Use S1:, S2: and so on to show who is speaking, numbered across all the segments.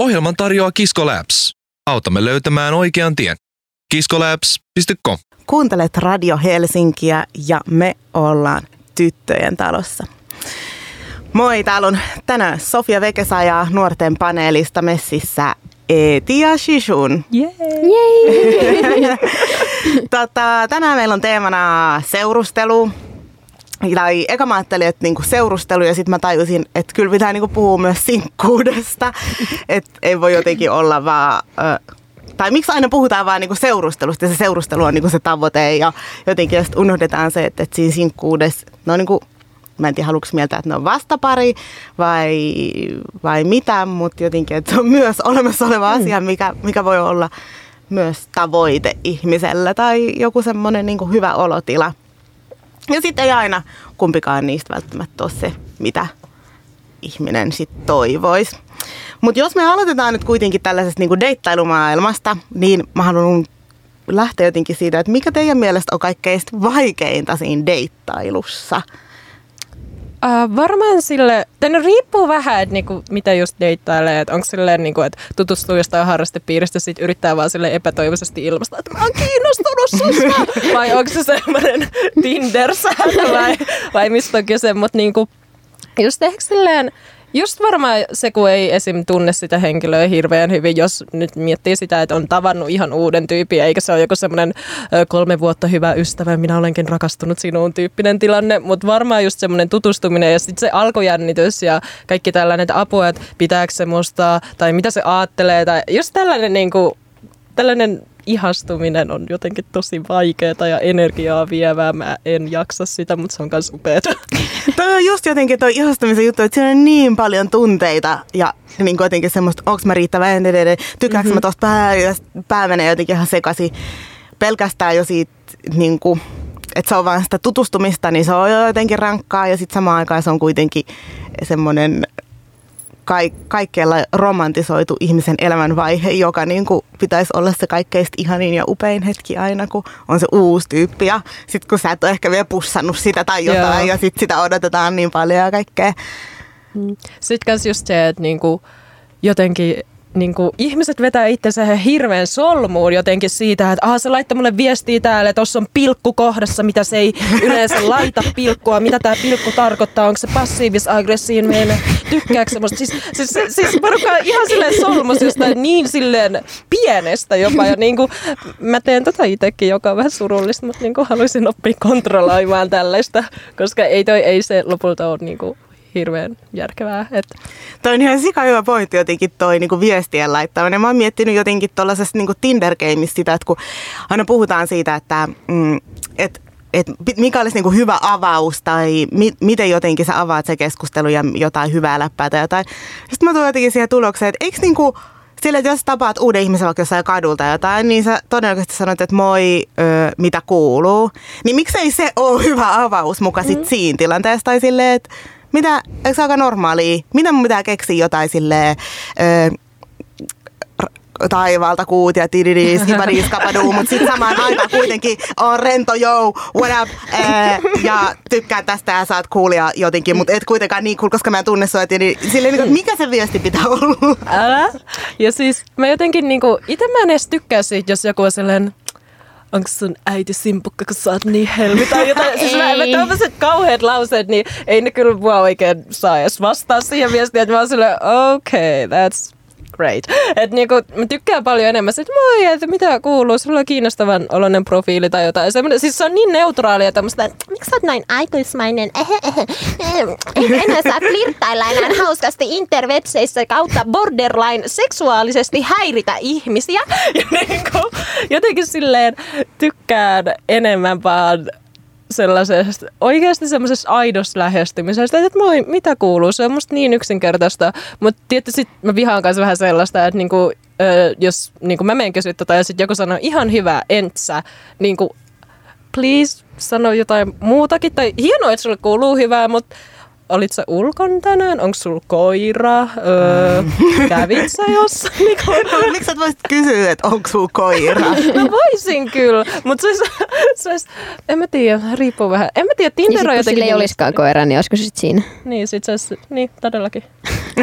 S1: Ohjelman tarjoaa Kisko Labs. Autamme löytämään oikean tien. kiskolabs.com
S2: Kuuntelet Radio Helsinkiä ja me ollaan tyttöjen talossa. Moi, täällä on tänään Sofia Vekesaja nuorten paneelista messissä Eeti ja Shishun.
S3: Jee.
S2: tota, tänään meillä on teemana seurustelu. Tai eka mä ajattelin, että niinku seurustelu ja sitten mä tajusin, että kyllä pitää niinku puhua myös sinkkuudesta. että ei voi jotenkin olla vaan... Ö, tai miksi aina puhutaan vaan niinku seurustelusta ja se seurustelu on niinku se tavoite ja jotenkin ja unohdetaan se, että, että siinä sinkkuudessa, no niinku, mä en tiedä haluanko mieltä, että ne on vastapari vai, vai mitä, mutta jotenkin, että se on myös olemassa oleva mm. asia, mikä, mikä voi olla myös tavoite ihmisellä tai joku semmoinen niinku hyvä olotila. Ja sitten ei aina kumpikaan niistä välttämättä ole se, mitä ihminen sitten toivoisi. Mutta jos me aloitetaan nyt kuitenkin tällaisesta niinku deittailumaailmasta, niin mä haluan lähteä jotenkin siitä, että mikä teidän mielestä on kaikkein vaikeinta siinä deittailussa?
S3: Uh, varmaan sille, tai no riippuu vähän, että niinku, mitä just deittailee, että onko silleen, niinku, että tutustuu jostain harrastepiiristä, sit yrittää vaan sille epätoivoisesti ilmasta, että mä oon kiinnostunut susta, vai onko se semmoinen tinder vai, vai mistä on kyse, mutta niinku, just ehkä silleen, Just varmaan se, kun ei esim. tunne sitä henkilöä hirveän hyvin, jos nyt miettii sitä, että on tavannut ihan uuden tyypin, eikä se ole joku semmoinen kolme vuotta hyvä ystävä, minä olenkin rakastunut sinuun tyyppinen tilanne, mutta varmaan just semmoinen tutustuminen ja sitten se alkojännitys ja kaikki tällainen, että apua, että pitääkö se musta, tai mitä se ajattelee, tai just tällainen niin kuin, tällainen ihastuminen on jotenkin tosi vaikeaa ja energiaa vievää. Mä en jaksa sitä, mutta se on myös upeeta.
S2: toi on just jotenkin toi ihastumisen juttu, että siinä on niin paljon tunteita ja niin kuin jotenkin semmoista, onko mä riittävä, tykkääkö mm-hmm. mä tosta pää, ja pää menee jotenkin ihan sekaisin. Pelkästään jo siitä, niin kuin, että se on vaan sitä tutustumista, niin se on jo jotenkin rankkaa ja sitten samaan aikaan se on kuitenkin semmoinen kaik, kaikkeella romantisoitu ihmisen elämänvaihe, joka niin kuin pitäisi olla se kaikkeista ihanin ja upein hetki aina, kun on se uusi tyyppi. Ja sitten kun sä et ole ehkä vielä pussannut sitä tai jotain Joo. ja sitten sitä odotetaan niin paljon ja kaikkea.
S3: Mm. Sitten myös just se, että niinku jotenkin niin kuin, ihmiset vetää itsensä hirveän solmuun jotenkin siitä, että aha, se laittaa mulle viestiä täällä, että tuossa on pilkku kohdassa, mitä se ei yleensä laita pilkkua, mitä tämä pilkku tarkoittaa, onko se passiivis-aggressiivinen, tykkääkö semmoista. Siis, siis, siis porukka ihan silleen solmus jostain niin silleen pienestä jopa. Ja niin kuin, mä teen tota itsekin, joka on vähän surullista, mutta niin kuin haluaisin oppia kontrolloimaan tällaista, koska ei toi ei se lopulta ole niin kuin, hirveän järkevää. Et.
S2: Toi on ihan sika hyvä pointti jotenkin toi niinku viestien laittaminen. Mä oon miettinyt jotenkin tuollaisesta niinku tinder sitä, että kun aina puhutaan siitä, että mm, et, et mikä olisi niinku hyvä avaus tai mi, miten jotenkin sä avaat se keskustelu ja jotain hyvää läppää tai jotain. Sitten mä tulen jotenkin siihen tulokseen, että eikö niinku, sillä, että jos tapaat uuden ihmisen vaikka jossain kadulta jotain, niin sä todennäköisesti sanot, että moi, ö, mitä kuuluu. Niin miksei se ole hyvä avaus muka sit mm. siinä tilanteessa tai silleen, että mitä, eikö se aika normaalia? Mitä mun pitää keksiä jotain silleen, ö, taivaalta kuut ja tididi, skibadi, skabaduu, mutta sitten samaan aikaan kuitenkin on rento, yo, what up, ää, ja tykkää tästä ja saat kuulia jotenkin, mutta et kuitenkaan niin cool, koska mä en tunne sua, niin silleen, niin mikä se viesti pitää olla?
S3: Älä. Ja siis mä jotenkin niinku, itse mä en edes tykkää siitä, jos joku on silleen, onko sun äiti simpukka, kun sä oot niin helmi tai jotain. siis mä, mä tämmöiset kauheat lauseet, niin ei ne kyllä mua oikein saa edes vastaa siihen viestiin, että mä oon silleen, okei, okay, that's great. Et niinku, mä tykkään paljon enemmän että moi, että mitä kuuluu, sulla on kiinnostavan oloinen profiili tai jotain. Semmoinen, siis se on niin neutraalia tämmöistä, että miksi sä oot näin aikuismainen, ehe, ehe, en enää saa flirttailla enää hauskasti interwebseissä kautta borderline seksuaalisesti häiritä ihmisiä. Ja niinku, jotenkin silleen tykkään enemmän vaan sellaisesta, oikeasti semmoisesta aidosta lähestymisestä, että moi, mitä kuuluu? Se on musta niin yksinkertaista, mutta tietysti mä vihaan kanssa vähän sellaista, että niinku, jos niinku mä menen kysyä tota ja sitten joku sanoo ihan hyvä, entsä, niinku, please sano jotain muutakin, tai hienoa, että sulle kuuluu hyvää, mutta olit sä ulkon tänään? Onko sulla koira? Öö, kävit sä jossain? Niinku,
S2: No, miksi sä et voisit kysyä, että onko sulla koira?
S3: Mä voisin kyllä, mutta se olisi, se olisi, en mä tiedä, riippuu vähän. En mä tiedä,
S4: Ja
S3: Tinder on jotenkin...
S4: sillä ei olisikaan koira, niin olisiko se sit siinä?
S3: Niin, sit se olisi, niin, todellakin.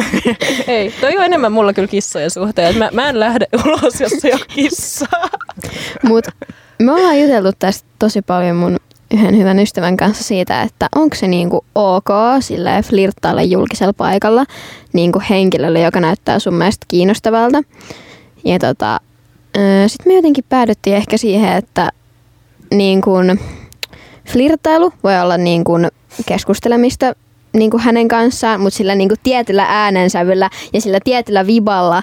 S3: ei, toi on enemmän mulla kyllä kissojen suhteen. Mä, mä en lähde ulos, jos ei ole kissaa.
S4: Mut me ollaan juteltu tästä tosi paljon mun yhden hyvän ystävän kanssa siitä, että onko se niinku ok sille flirttailla julkisella paikalla niinku henkilölle, joka näyttää sun mielestä kiinnostavalta. Ja tota, sitten me jotenkin päädyttiin ehkä siihen, että niin kun flirttailu voi olla niin kun keskustelemista niin kuin hänen kanssaan, mutta sillä niin tietyllä äänensävyllä ja sillä tietyllä viballa.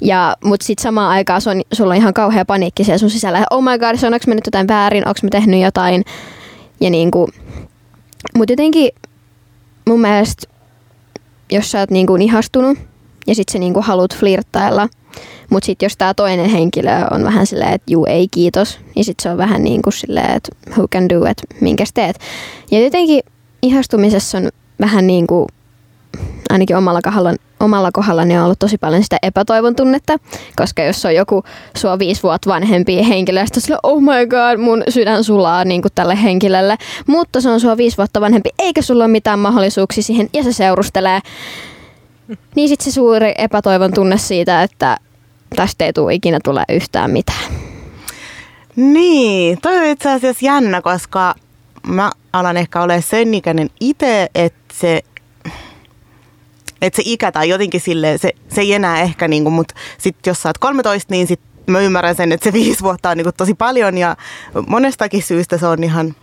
S4: Ja, mutta sitten samaan aikaan se on, sulla on ihan kauhea paniikki siellä sun sisällä. Oh my god, se on, onko mä nyt jotain väärin, onko mä tehnyt jotain. Ja niin kuin, mutta jotenkin mun mielestä, jos sä oot niin kuin ihastunut ja sit sä niin kuin haluat flirttailla, mutta sitten jos tämä toinen henkilö on vähän silleen, että juu ei kiitos, niin sitten se on vähän niin kuin silleen, että who can do it, minkäs teet. Ja jotenkin ihastumisessa on vähän niin kuin, ainakin omalla kohdalla, omalla kohdallani on ollut tosi paljon sitä epätoivon tunnetta, koska jos on joku sua viisi vuotta vanhempi henkilö, sitten sillä, oh my god, mun sydän sulaa niin kuin tälle henkilölle, mutta se on sua viisi vuotta vanhempi, eikä sulla ole mitään mahdollisuuksia siihen, ja se seurustelee. Niin sitten se suuri epätoivon tunne siitä, että tästä ei tule ikinä tule yhtään mitään.
S2: Niin, toi on itse asiassa jännä, koska mä alan ehkä olemaan sen ikäinen itse, että se, että se ikä tai jotenkin sille se, se ei enää ehkä, niinku, mutta sitten jos sä oot 13, niin sit mä ymmärrän sen, että se viisi vuotta on niinku tosi paljon ja monestakin syystä se on ihan,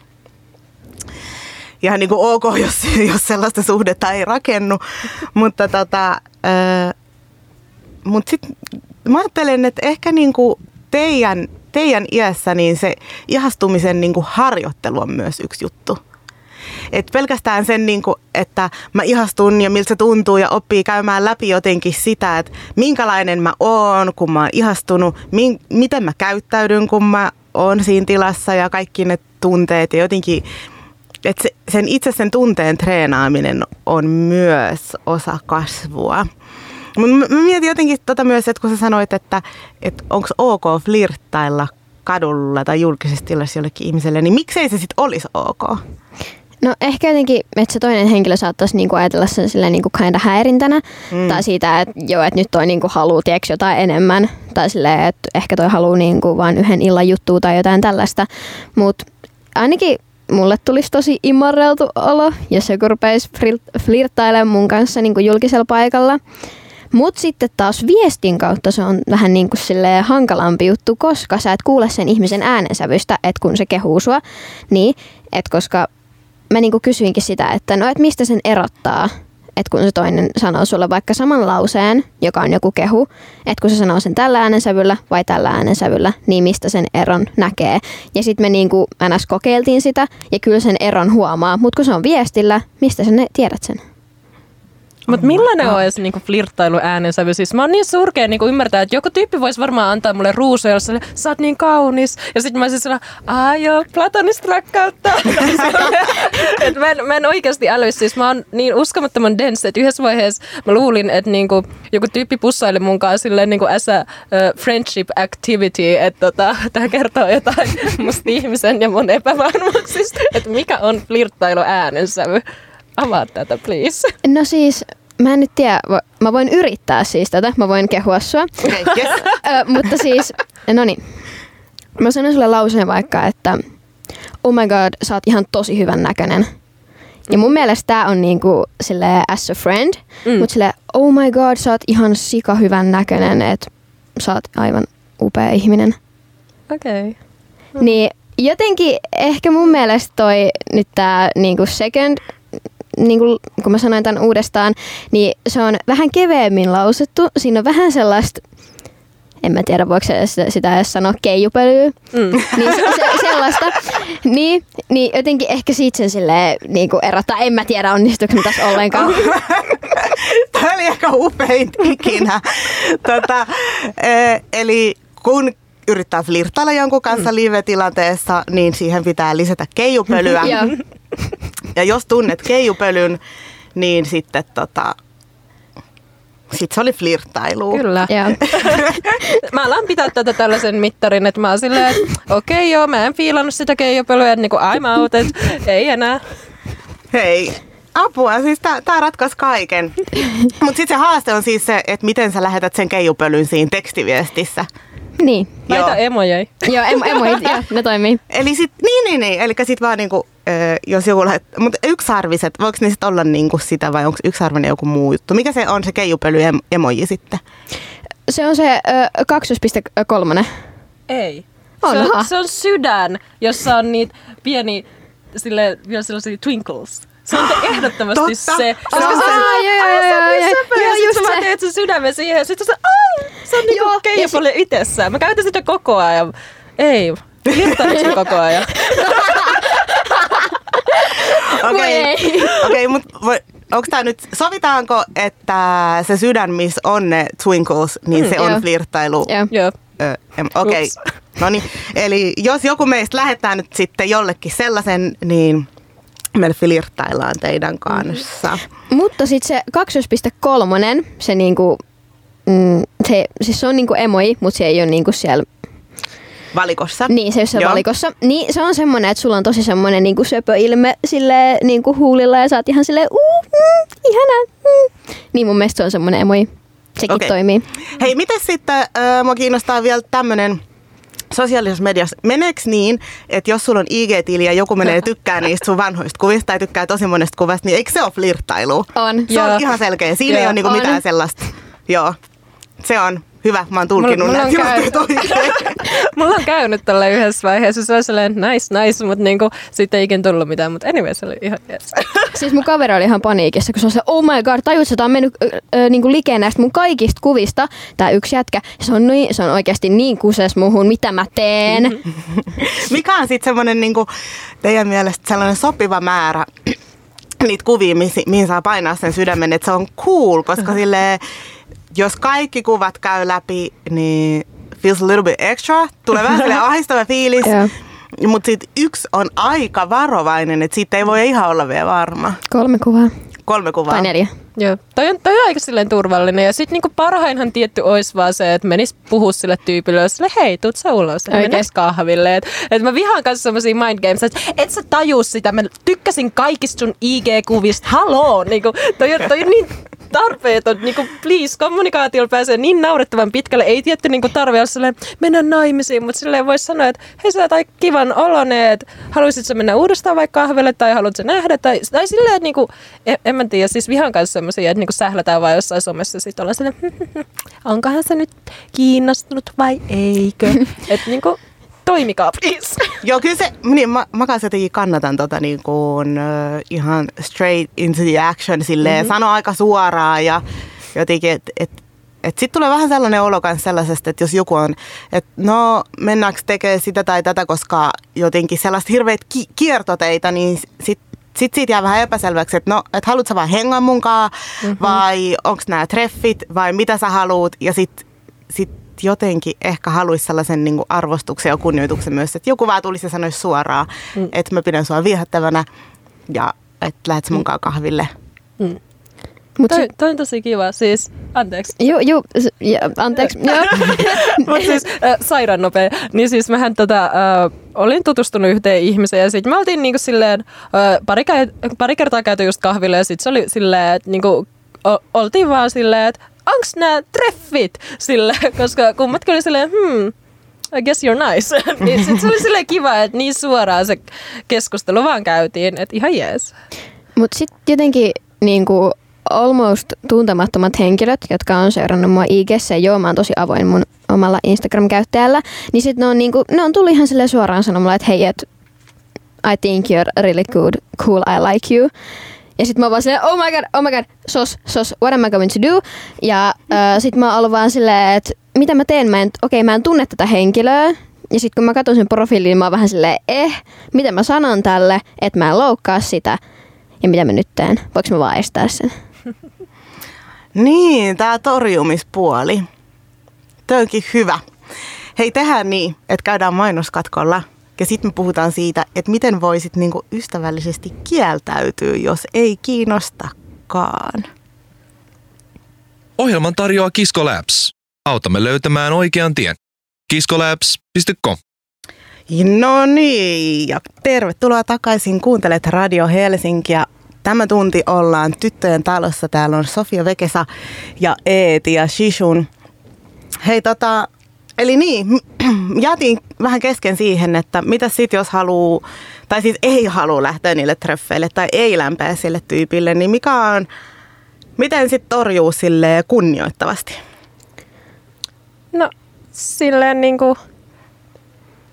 S2: ihan niinku ok, jos, jos sellaista suhdetta ei rakennu. Mutta tota, öö, mut sit mä ajattelen, että ehkä niinku teidän, teidän iässä niin se ihastumisen niinku harjoittelu on myös yksi juttu. Et pelkästään sen, niinku, että mä ihastun ja miltä se tuntuu ja oppii käymään läpi jotenkin sitä, että minkälainen mä oon, kun mä oon ihastunut, min, miten mä käyttäydyn, kun mä oon siinä tilassa ja kaikki ne tunteet ja jotenkin, että se, sen itse sen tunteen treenaaminen on myös osa kasvua. Mutta mä mietin jotenkin tota myös, että kun sä sanoit, että, että onko ok flirttailla kadulla tai julkisessa tilassa jollekin ihmiselle, niin miksei se sitten olisi ok?
S4: No ehkä jotenkin, että se toinen henkilö saattaisi niinku ajatella sen silleen niinku kinda häirintänä. Mm. Tai siitä, että joo, että nyt toi niinku haluu tieks jotain enemmän. Tai silleen, että ehkä toi haluu niinku vain yhden illan juttua tai jotain tällaista. Mutta ainakin mulle tulisi tosi immorreltu olo, jos joku rupeisi flirttailemaan mun kanssa niinku julkisella paikalla. Mutta sitten taas viestin kautta se on vähän niin kuin hankalampi juttu, koska sä et kuule sen ihmisen äänensävystä, että kun se kehuu sua. Niin, että koska mä niin kuin kysyinkin sitä, että no et mistä sen erottaa, että kun se toinen sanoo sulle vaikka saman lauseen, joka on joku kehu, että kun se sanoo sen tällä äänensävyllä vai tällä äänensävyllä, niin mistä sen eron näkee. Ja sitten me niin kuin ns. kokeiltiin sitä ja kyllä sen eron huomaa, mutta kun se on viestillä, mistä sen tiedät sen?
S3: Mutta millainen on edes niinku flirttailu äänensävy? Siis mä oon niin surkea niinku ymmärtää, että joku tyyppi voisi varmaan antaa mulle ruusuja, jossa sä oot niin kaunis. Ja sitten mä sellainen, aah joo, platonista rakkautta. et mä, en, mä en oikeasti älyisi. Siis mä oon niin uskomattoman dense, että yhdessä vaiheessa mä luulin, että niinku, joku tyyppi pussaili mun kanssa silleen niinku as a uh, friendship activity, että tota, tämä kertoo jotain musta ihmisen ja mun epävarmuuksista, että mikä on flirttailu äänensävy. Avaa tätä, please.
S4: No siis, mä en nyt tiedä, mä voin yrittää siis tätä, mä voin kehua sua.
S2: Okay, yes.
S4: Ö, mutta siis, no niin. Mä sanon sulle lauseen vaikka, että oh my god, sä oot ihan tosi hyvän näköinen. Ja mun mielestä tää on niinku sille as a friend, mm. mutta sille oh my god, sä oot ihan sika hyvän näköinen, että sä oot aivan upea ihminen.
S3: Okei. Okay.
S4: Niin jotenkin ehkä mun mielestä toi nyt tää niinku second niin kuin, kun mä sanoin tämän uudestaan, niin se on vähän keveemmin lausettu. Siinä on vähän sellaista, en mä tiedä voiko se sitä edes sanoa, keijupölyä. Mm. Niin se, se, sellaista. Niin, niin jotenkin ehkä siitä sen silleen niin kuin erottaa. En mä tiedä onnistuuko tässä ollenkaan.
S2: Tämä oli ehkä upein ikinä. tota, e, eli kun yrittää flirttailla jonkun kanssa mm. live-tilanteessa, niin siihen pitää lisätä keijupölyä. ja jos tunnet keijupölyn, niin sitten tota, sit se oli flirttailu.
S3: Kyllä.
S4: Joo.
S3: Mä alan pitää tätä tällaisen mittarin, että mä oon silleen, että okei okay, joo, mä en fiilannut sitä keijopölyä, niin kuin I'm out, että ei enää.
S2: Hei, apua, siis tää, tää ratkaisi kaiken. Mutta sitten se haaste on siis se, että miten sä lähetät sen keijupölyn siinä tekstiviestissä.
S4: Niin.
S3: Laita
S2: Joo.
S3: emojei.
S4: Joo, emo, emoit, joo, ne toimii.
S2: Eli sit, niin, niin, niin. Eli sit vaan niinku, ö, jos joku lähet, mutta yksarviset, voiko ne sit olla niinku sitä vai onko yksarvinen joku muu juttu? Mikä se on se keijupöly em- emoji sitten?
S4: Se on se ö, 2.3.
S3: Ei.
S4: On,
S3: se, on, se on sydän, jossa on niitä pieni, sille, vielä sellaisia twinkles. Se on ehdottomasti
S2: Totta.
S3: se.
S2: Se
S3: Koska
S2: on
S3: se,
S2: se.
S4: Aa, joo, joo,
S3: se on
S4: joo,
S3: niin
S4: joo, joo,
S3: Ja sit sä vaan
S4: se.
S3: teet sen sydämen siihen. Ja sit se, ai, se on niinku
S4: ja
S3: keijapolli itsessään. Mä käytän sitä koko ajan. Ei, irtailet sen koko ajan.
S2: Okei,
S4: ei.
S2: okei, mutta onko tämä nyt, sovitaanko, että se sydän, missä on ne twinkles, niin se on
S4: joo.
S2: flirttailu?
S4: Joo.
S2: Ö, em, Okei,
S3: Ups.
S2: no niin. Eli jos joku meistä lähettää nyt sitten jollekin sellaisen, niin me flirttaillaan teidän kanssa.
S4: Mutta sitten se 2.3, se niinku, mm, se, siis se on niinku emoji, mutta se ei ole niinku siellä,
S2: Valikossa.
S4: niin se
S2: Joo.
S4: valikossa. Niin se on semmoinen, että sulla on tosi semmoinen niinku söpöilme sille niinku huulilla ja oot ihan silleen, uu, mm, ihana. Mm. Niin mun mielestä se on semmoinen emoji. Sekin
S2: Okei.
S4: toimii.
S2: Hei, miten sitten, äh, mua kiinnostaa vielä tämmöinen sosiaalisessa mediassa. Meneekö niin, että jos sulla on IG-tili ja joku menee tykkää niistä sun vanhoista kuvista tai tykkää tosi monesta kuvasta, niin eikö se ole flirttailu?
S4: On.
S2: Se on
S3: Joo.
S2: ihan selkeä. Siinä ei
S3: Joo,
S2: ole niinku
S4: on.
S2: mitään sellaista. Joo, se on hyvä. Mä oon tulkinut
S3: Mulla- mulla
S2: nämä
S3: on
S2: oikein.
S3: Mulla on käynyt tällä yhdessä vaiheessa. Se oli sellainen nice, nice, mutta niinku, sitten ei ikinä tullut mitään. Mutta anyway, se oli ihan yes.
S4: Siis mun kaveri oli ihan paniikissa, kun se on se, oh my god, tajut, että on mennyt ö, niinku likeen näistä mun kaikista kuvista. Tää yksi jätkä, se on, niin, se on oikeasti niin kuses muhun, mitä mä teen.
S2: Mikä on sitten semmoinen niinku, teidän mielestä sellainen sopiva määrä niitä kuvia, mihin, mihin saa painaa sen sydämen, että se on cool, koska sille jos kaikki kuvat käy läpi, niin feels a little bit extra. Tulee vähän sellainen ahistava fiilis.
S4: Joo.
S2: Mutta sitten yksi on aika varovainen, että siitä ei voi ihan olla vielä varma.
S4: Kolme kuvaa.
S2: Kolme kuvaa.
S4: Tai neljä.
S3: Joo, toi on, toi on aika silleen turvallinen. Ja sitten niinku parhainhan tietty olisi vaan se, että menis puhua sille tyypille, sille hei, tuut sä ulos, mennäs kahville. Että et mä vihaan kanssa semmosia mind games, että et sä tajuu sitä, mä tykkäsin kaikista sun IG-kuvista, haloo, niinku, toi, on, toi on niin tarpeeton, niinku please, kommunikaatiolla pääsee niin naurettavan pitkälle, ei tietty niinku tarve olla silleen, mennä naimisiin, mutta silleen voisi sanoa, että hei sä tai kivan olonen, että haluaisit sä mennä uudestaan vaikka kahville tai haluat sä nähdä, tai, tai silleen, että niinku, en, en mä tiedä, siis vihan kanssa semmoisia, että niinku sählätään vaan jossain somessa, sit ollaan silleen, onkohan se nyt kiinnostunut vai eikö, että niinku, toimikaa please.
S2: Joo, kyllä se, niin mä, mä kanssa jotenkin kannatan tota niin kuin, uh, ihan straight into the action silleen, mm-hmm. sano aika suoraan ja jotenkin, että et, et sitten tulee vähän sellainen olo kanssa sellaisesta, että jos joku on, että no mennäänkö tekemään sitä tai tätä, koska jotenkin sellaista hirveät ki- kiertoteita, niin sitten sitten siitä jää vähän epäselväksi, että no, että haluatko sä vaan hengaa munkaan mm-hmm. vai onko nämä treffit vai mitä sä haluat ja sitten sit jotenkin ehkä haluaisi sellaisen niin kuin arvostuksen ja kunnioituksen myös, että joku vaan tulisi ja sanoisi suoraan, mm. että mä pidän sua viehättävänä ja että lähdet sä munkaan kahville.
S4: Mut
S3: Toi,
S4: se,
S3: toi on tosi kiva, siis anteeksi.
S4: juu, s- ja, anteeksi. Joo.
S3: Mutta siis äh, sairaan nopea. Niin siis mähän tota, äh, olin tutustunut yhteen ihmiseen ja sitten me oltiin niinku silleen, äh, pari, pari kertaa käyty just kahville ja sitten se oli silleen, että niinku, o- oltiin vaan silleen, että onks nämä treffit sille, koska kummatkin oli silleen, hmm, I guess you're nice. niin sit se oli silleen kiva, että niin suoraan se keskustelu vaan käytiin, että ihan jees.
S4: Mutta sitten jotenkin niinku almost tuntemattomat henkilöt, jotka on seurannut mua IGssä, joo, mä oon tosi avoin mun omalla Instagram-käyttäjällä, niin sitten ne on, niinku, ne on tullut ihan sille suoraan sanomalla, että hei, et, I think you're really good, cool, I like you. Ja sitten mä oon vaan silleen, oh my god, oh my god, sos, sos, what am I going to do? Ja äh, sitten mä oon ollut vaan silleen, että mitä mä teen, mä en, okei, okay, mä en tunne tätä henkilöä. Ja sitten kun mä katson sen profiilin, niin mä oon vähän silleen, eh, mitä mä sanon tälle, että mä en loukkaa sitä. Ja mitä mä nyt teen? Voinko mä vaan estää sen?
S2: Niin, tämä torjumispuoli. Tämä onkin hyvä. Hei, tehdään niin, että käydään mainoskatkolla ja sitten me puhutaan siitä, että miten voisit niinku ystävällisesti kieltäytyä, jos ei kiinnostakaan.
S1: Ohjelman tarjoaa Kisko Labs. Autamme löytämään oikean tien. kiskolabs.com
S2: No niin, ja tervetuloa takaisin. Kuuntelet Radio Helsinkiä. Tämä tunti ollaan tyttöjen talossa. Täällä on Sofia Vekesa ja Eeti ja Shishun. Hei tota, eli niin, jätin vähän kesken siihen, että mitä sit jos haluaa, tai siis ei halua lähteä niille treffeille tai ei lämpeä sille tyypille, niin mikä on, miten sitten torjuu sille kunnioittavasti?
S3: No silleen niinku,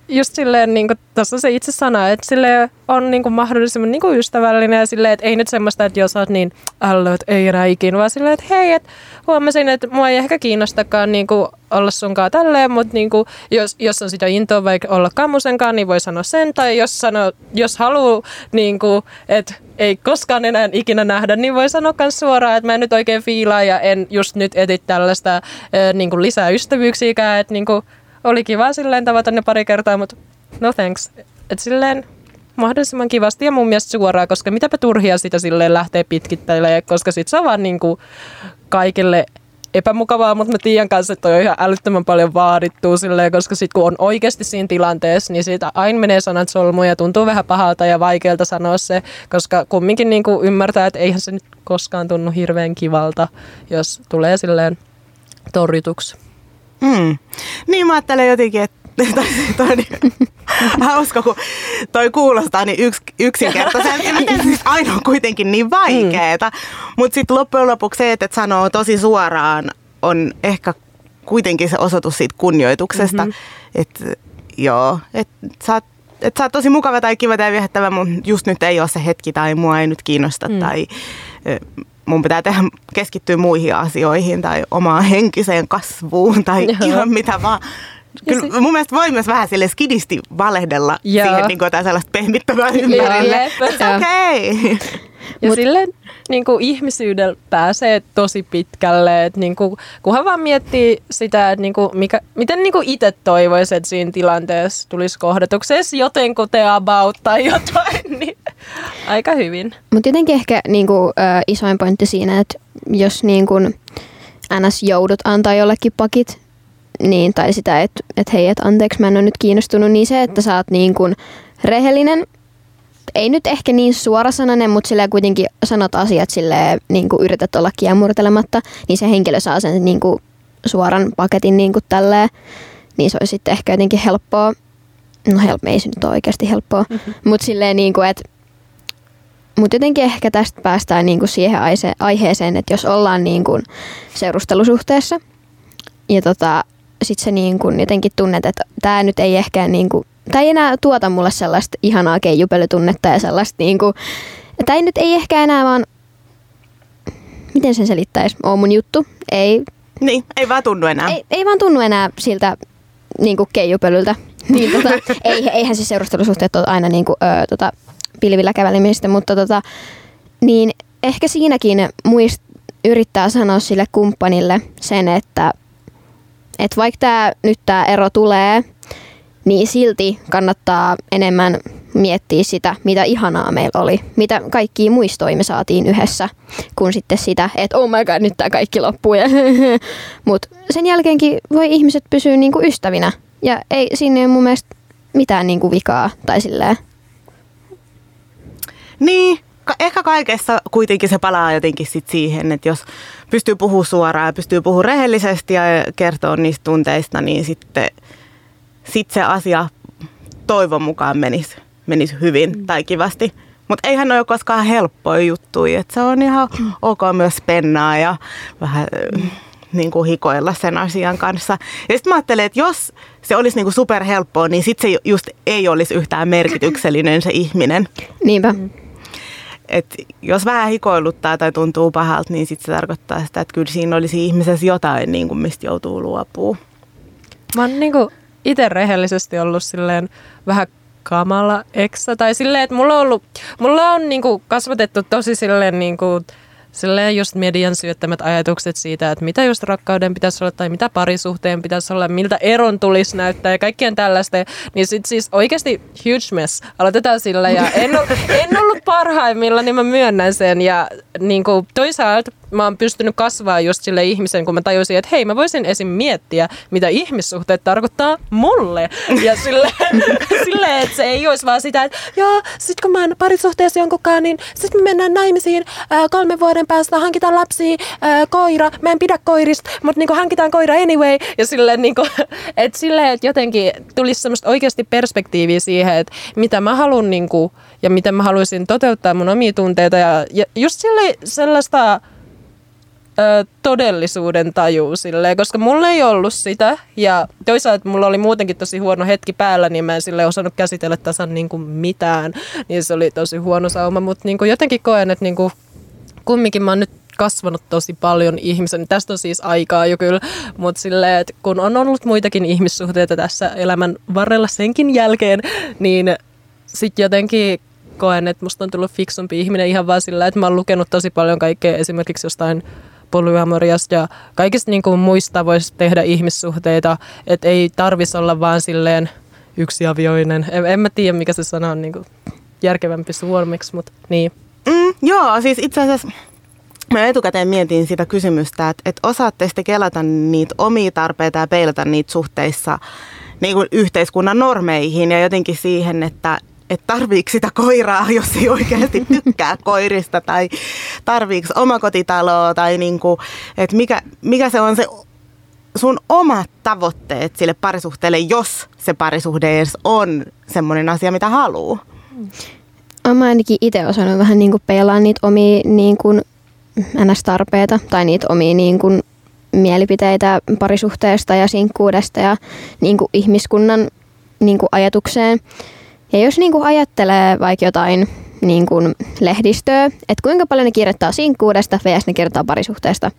S3: just silleen niinku tuossa se itse sana, että sille on niinku mahdollisimman niinku ystävällinen ja silleen, että ei nyt semmoista, että jos oot niin että ei enää ikin, vaan silleen, että hei, että huomasin, että mua ei ehkä kiinnostakaan niinku olla sunkaan tälleen, mutta niinku, jos, jos on sitä intoa vaikka olla kammusenkaan, niin voi sanoa sen, tai jos, sano, jos haluaa, niinku, että ei koskaan enää ikinä nähdä, niin voi sanoa myös suoraan, että mä en nyt oikein fiilaa ja en just nyt eti tällaista äh, niinku lisää ystävyyksiäkään, että niinku, oli kiva silleen tavata ne pari kertaa, mutta no thanks. Että silleen mahdollisimman kivasti ja mun mielestä suoraan, koska mitäpä turhia sitä silleen lähtee pitkittämään, koska sit se on vaan niinku kaikille epämukavaa, mutta mä tiedän kanssa, että toi on ihan älyttömän paljon vaadittua silleen, koska sit kun on oikeasti siinä tilanteessa, niin siitä aina menee sanat solmuun ja tuntuu vähän pahalta ja vaikealta sanoa se, koska kumminkin niinku ymmärtää, että eihän se nyt koskaan tunnu hirveän kivalta, jos tulee silleen torjutuksi.
S2: Mm. Niin mä ajattelen jotenkin, että toi, niin, hauska, kun toi kuulostaa niin yks, yksinkertaiselta. Miten siis aina on kuitenkin niin vaikeeta. Mm. Mutta sitten loppujen lopuksi se, että et sanoo tosi suoraan, on ehkä kuitenkin se osoitus siitä kunnioituksesta. Mm-hmm. Että joo, että sä oot että sä oot tosi mukava tai kiva tai viehättävä, mutta just nyt ei ole se hetki tai mua ei nyt kiinnosta mm. tai mun pitää tehdä, keskittyä muihin asioihin tai omaan henkiseen kasvuun tai Joo. ihan mitä vaan. Kyllä sit... mun mielestä voi myös vähän sille skidisti valehdella Joo. siihen niin kuin sellaista pehmittävää ympärille. Okei. Okay.
S3: Ja Mut, silleen niin kuin ihmisyydellä pääsee tosi pitkälle, että niin kuin, kunhan vaan miettii sitä, että niin kuin, mikä, miten niin kuin itse toivoisi, että siinä tilanteessa tulisi kohdatuksi edes jotenkuten about tai jotain, niin aika hyvin.
S4: Mutta jotenkin ehkä niin kuin, äh, isoin pointti siinä, että jos niin kuin, ns. joudut antaa jollekin pakit, niin, tai sitä, että et hei, että anteeksi, mä en ole nyt kiinnostunut, niin se, että sä oot niin kuin rehellinen ei nyt ehkä niin suorasanainen, mutta sillä kuitenkin sanot asiat sille niin kuin yrität olla kiemurtelematta, niin se henkilö saa sen niin kuin suoran paketin niin kuin tälleen, niin se olisi sitten ehkä jotenkin helppoa. No help, ei se nyt ole oikeasti helppoa, mm-hmm. mutta silleen niin kuin, että mutta jotenkin ehkä tästä päästään niinku siihen aiheeseen, että jos ollaan niinku seurustelusuhteessa ja tota, sitten sä niinku jotenkin tunnet, että tämä nyt ei ehkä niinku tämä ei enää tuota mulle sellaista ihanaa keijupölytunnetta ja sellaista niinku, tämä ei nyt ei ehkä enää vaan, miten sen selittäisi, on mun juttu, ei.
S2: Niin, ei vaan tunnu enää.
S4: Ei, ei vaan tunnu enää siltä niinku keijupölyltä. niin, tota, ei, eihän siis seurustelusuhteet ole aina niinku, ö, tota, pilvillä kävelemistä, mutta tota, niin ehkä siinäkin muist, yrittää sanoa sille kumppanille sen, että, että vaikka tää, nyt tämä ero tulee, niin silti kannattaa enemmän miettiä sitä, mitä ihanaa meillä oli, mitä kaikki muistoja me saatiin yhdessä, kun sitten sitä, että oh my god, nyt tämä kaikki loppuu. Mutta sen jälkeenkin voi ihmiset pysyä niinku ystävinä ja ei sinne mun mielestä mitään niinku vikaa tai silleen.
S2: Niin, ehkä kaikessa kuitenkin se palaa jotenkin sit siihen, että jos pystyy puhumaan suoraan ja pystyy puhumaan rehellisesti ja kertoo niistä tunteista, niin sitten sit se asia toivon mukaan menisi menis hyvin mm. tai kivasti. Mutta eihän ne ole koskaan helppoja juttuja. Et se on ihan mm. ok myös pennaa ja vähän mm. niin kuin hikoilla sen asian kanssa. Ja sitten mä ajattelen, että jos se olisi niin kuin superhelppoa, niin sitten se just ei olisi yhtään merkityksellinen se ihminen.
S4: Niinpä.
S2: Et jos vähän hikoiluttaa tai tuntuu pahalta, niin sitten se tarkoittaa sitä, että kyllä siinä olisi ihmisessä jotain, niin kuin mistä joutuu luopumaan.
S3: Mä oon niin kuin itse rehellisesti ollut silleen vähän kamala eksä. Tai silleen, että mulla on, ollut, mulla on niinku kasvatettu tosi silleen niinku, silleen just median syöttämät ajatukset siitä, että mitä just rakkauden pitäisi olla tai mitä parisuhteen pitäisi olla, miltä eron tulisi näyttää ja kaikkien tällaista. Niin sit siis oikeasti huge mess. Aloitetaan sillä ja en, en ollut parhaimmilla, niin mä myönnän sen. Ja niin kuin toisaalta mä oon pystynyt kasvaa just sille ihmisen, kun mä tajusin, että hei, mä voisin esim. miettiä, mitä ihmissuhteet tarkoittaa mulle. Ja sille, sille että se ei olisi vaan sitä, että joo, sit kun mä oon parisuhteessa jonkunkaan, niin sit me mennään naimisiin ää, kolmen vuoden päästä, hankitaan lapsia, ää, koira, mä en pidä koirista, mutta niinku hankitaan koira anyway. Ja silleen, niinku, että silleen, että jotenkin tulisi semmoista oikeasti perspektiiviä siihen, että mitä mä haluan niinku, ja miten mä haluaisin toteuttaa mun omia tunteita. Ja, ja just sille, sellaista ö, todellisuuden tajuu silleen, koska mulla ei ollut sitä. Ja toisaalta mulla oli muutenkin tosi huono hetki päällä, niin mä en sille osannut käsitellä tasan niin kuin mitään, niin se oli tosi huono sauma, mutta niin kuin jotenkin koen, että niin kuin, kumminkin mä oon nyt kasvanut tosi paljon ihmisen. Tästä on siis aikaa jo kyllä, mutta silleen, että kun on ollut muitakin ihmissuhteita tässä elämän varrella senkin jälkeen, niin sitten jotenkin koen, että musta on tullut fiksumpi ihminen ihan vaan sillä, että mä oon lukenut tosi paljon kaikkea esimerkiksi jostain polyamoriasta ja kaikista niin kuin muista voisi tehdä ihmissuhteita, että ei tarvitsisi olla vaan silleen yksiavioinen. En, en mä tiedä, mikä se sana on niin kuin järkevämpi suomeksi, mutta niin.
S2: Mm, joo, siis itse asiassa Mä etukäteen mietin sitä kysymystä, että, että osaatte sitten kelata niitä omia tarpeita ja peilata niitä suhteissa niin kuin yhteiskunnan normeihin ja jotenkin siihen, että, että tarviiko sitä koiraa, jos ei oikeasti tykkää koirista tai tarviiko omakotitaloa tai niin kuin, että mikä, mikä se on se sun omat tavoitteet sille parisuhteelle, jos se parisuhde edes on semmoinen asia, mitä haluaa.
S4: Mä ainakin itse osannut vähän niin kuin peilaa niitä omia niin kuin NS-tarpeita tai niitä omia niin kuin mielipiteitä parisuhteesta ja sinkkuudesta ja niin kuin ihmiskunnan niin kuin ajatukseen. Ja jos niin kuin ajattelee vaikka jotain niin kuin lehdistöä, että kuinka paljon ne kirjoittaa sinkkuudesta vs. ne kirjoittaa parisuhteesta,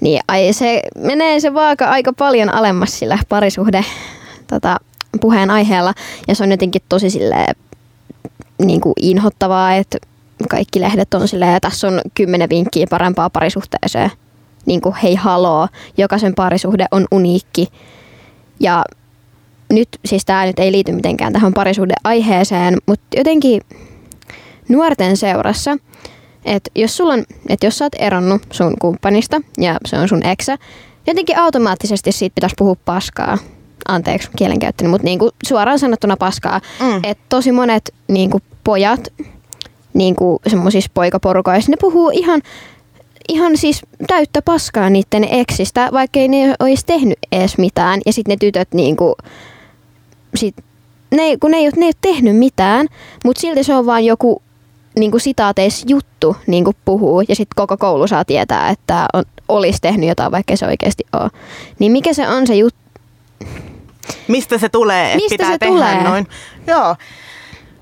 S4: niin ai se menee se vaaka aika paljon alemmas sillä parisuhde tota, puheen aiheella. Ja se on jotenkin tosi sille niin kuin inhottavaa, että kaikki lehdet on silleen, tässä on kymmenen vinkkiä parempaa parisuhteeseen. Niin kuin hei haloo, jokaisen parisuhde on uniikki. Ja nyt, siis tämä nyt ei liity mitenkään tähän parisuhdeaiheeseen, mutta jotenkin nuorten seurassa, että jos, sulla on, että jos sä oot eronnut sun kumppanista ja se on sun eksä, jotenkin automaattisesti siitä pitäisi puhua paskaa. Anteeksi kielenkäyttöni, mutta niinku suoraan sanottuna paskaa. Mm. Että tosi monet niinku pojat niinku semmoisissa poikaporukoissa, ne puhuu ihan ihan siis täyttä paskaa niiden eksistä, vaikka ei ne olisi tehnyt edes mitään. Ja sitten ne tytöt niinku, sit, ne, kun ne ei, ne ei ole tehnyt mitään, mutta silti se on vaan joku niin kuin sitaateissa juttu niin kuin puhuu ja sitten koko koulu saa tietää, että on, olisi tehnyt jotain, vaikka se oikeasti ole. Niin mikä se on se juttu?
S2: Mistä se tulee, että
S4: Mistä
S2: pitää
S4: se
S2: tehdä
S4: tulee?
S2: noin? Joo.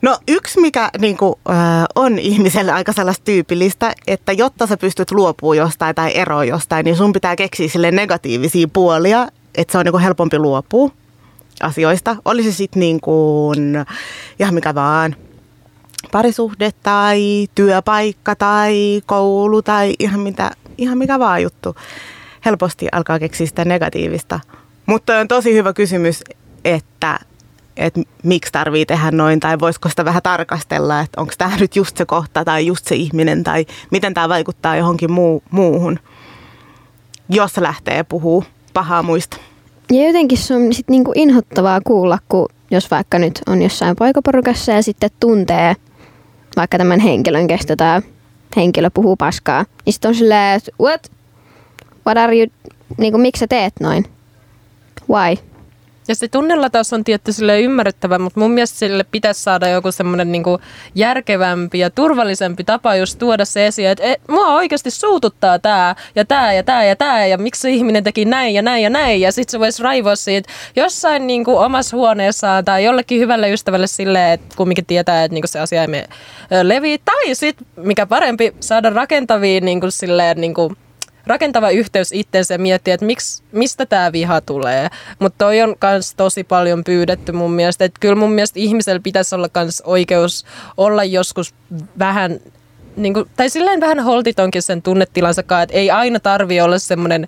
S2: No yksi, mikä niin kuin, äh, on ihmiselle aika sellaista tyypillistä, että jotta sä pystyt luopumaan jostain tai eroa jostain, niin sun pitää keksiä sille negatiivisia puolia, että se on niin kuin helpompi luopua asioista. Oli se sitten niin kuin, ihan mikä vaan, parisuhde tai työpaikka tai koulu tai ihan, mitä, ihan mikä vaan juttu. Helposti alkaa keksiä sitä negatiivista. Mutta on tosi hyvä kysymys, että, että miksi tarvii tehdä noin tai voisiko sitä vähän tarkastella, että onko tämä nyt just se kohta tai just se ihminen tai miten tämä vaikuttaa johonkin muu, muuhun, jos lähtee puhuu pahaa muista.
S4: Ja jotenkin se on sit niinku inhottavaa kuulla, kun jos vaikka nyt on jossain poikaporukassa ja sitten tuntee vaikka tämän henkilön, kestä tämä henkilö puhuu paskaa, niin sitten on silleen, että what? What are you, niinku miksi sä teet noin? Why?
S3: Ja se tunnelataus on tietty sille ymmärrettävä, mutta mun mielestä sille pitäisi saada joku semmoinen niinku järkevämpi ja turvallisempi tapa just tuoda se esiin, että et, mua oikeasti suututtaa tämä ja tämä ja tämä ja tämä ja miksi ihminen teki näin ja näin ja näin ja sitten se voisi raivoa siitä jossain niinku omassa huoneessaan tai jollekin hyvälle ystävälle silleen, että kumminkin tietää, että niinku se asia ei mene leviä. Tai sitten, mikä parempi, saada rakentaviin niinku silleen niinku rakentava yhteys itsensä ja miettiä, että miksi, mistä tämä viha tulee. Mutta toi on myös tosi paljon pyydetty mun mielestä. Että kyllä mun mielestä ihmisellä pitäisi olla myös oikeus olla joskus vähän niin kuin, tai silleen vähän holtitonkin sen tunnetilansakaan, että ei aina tarvi olla semmoinen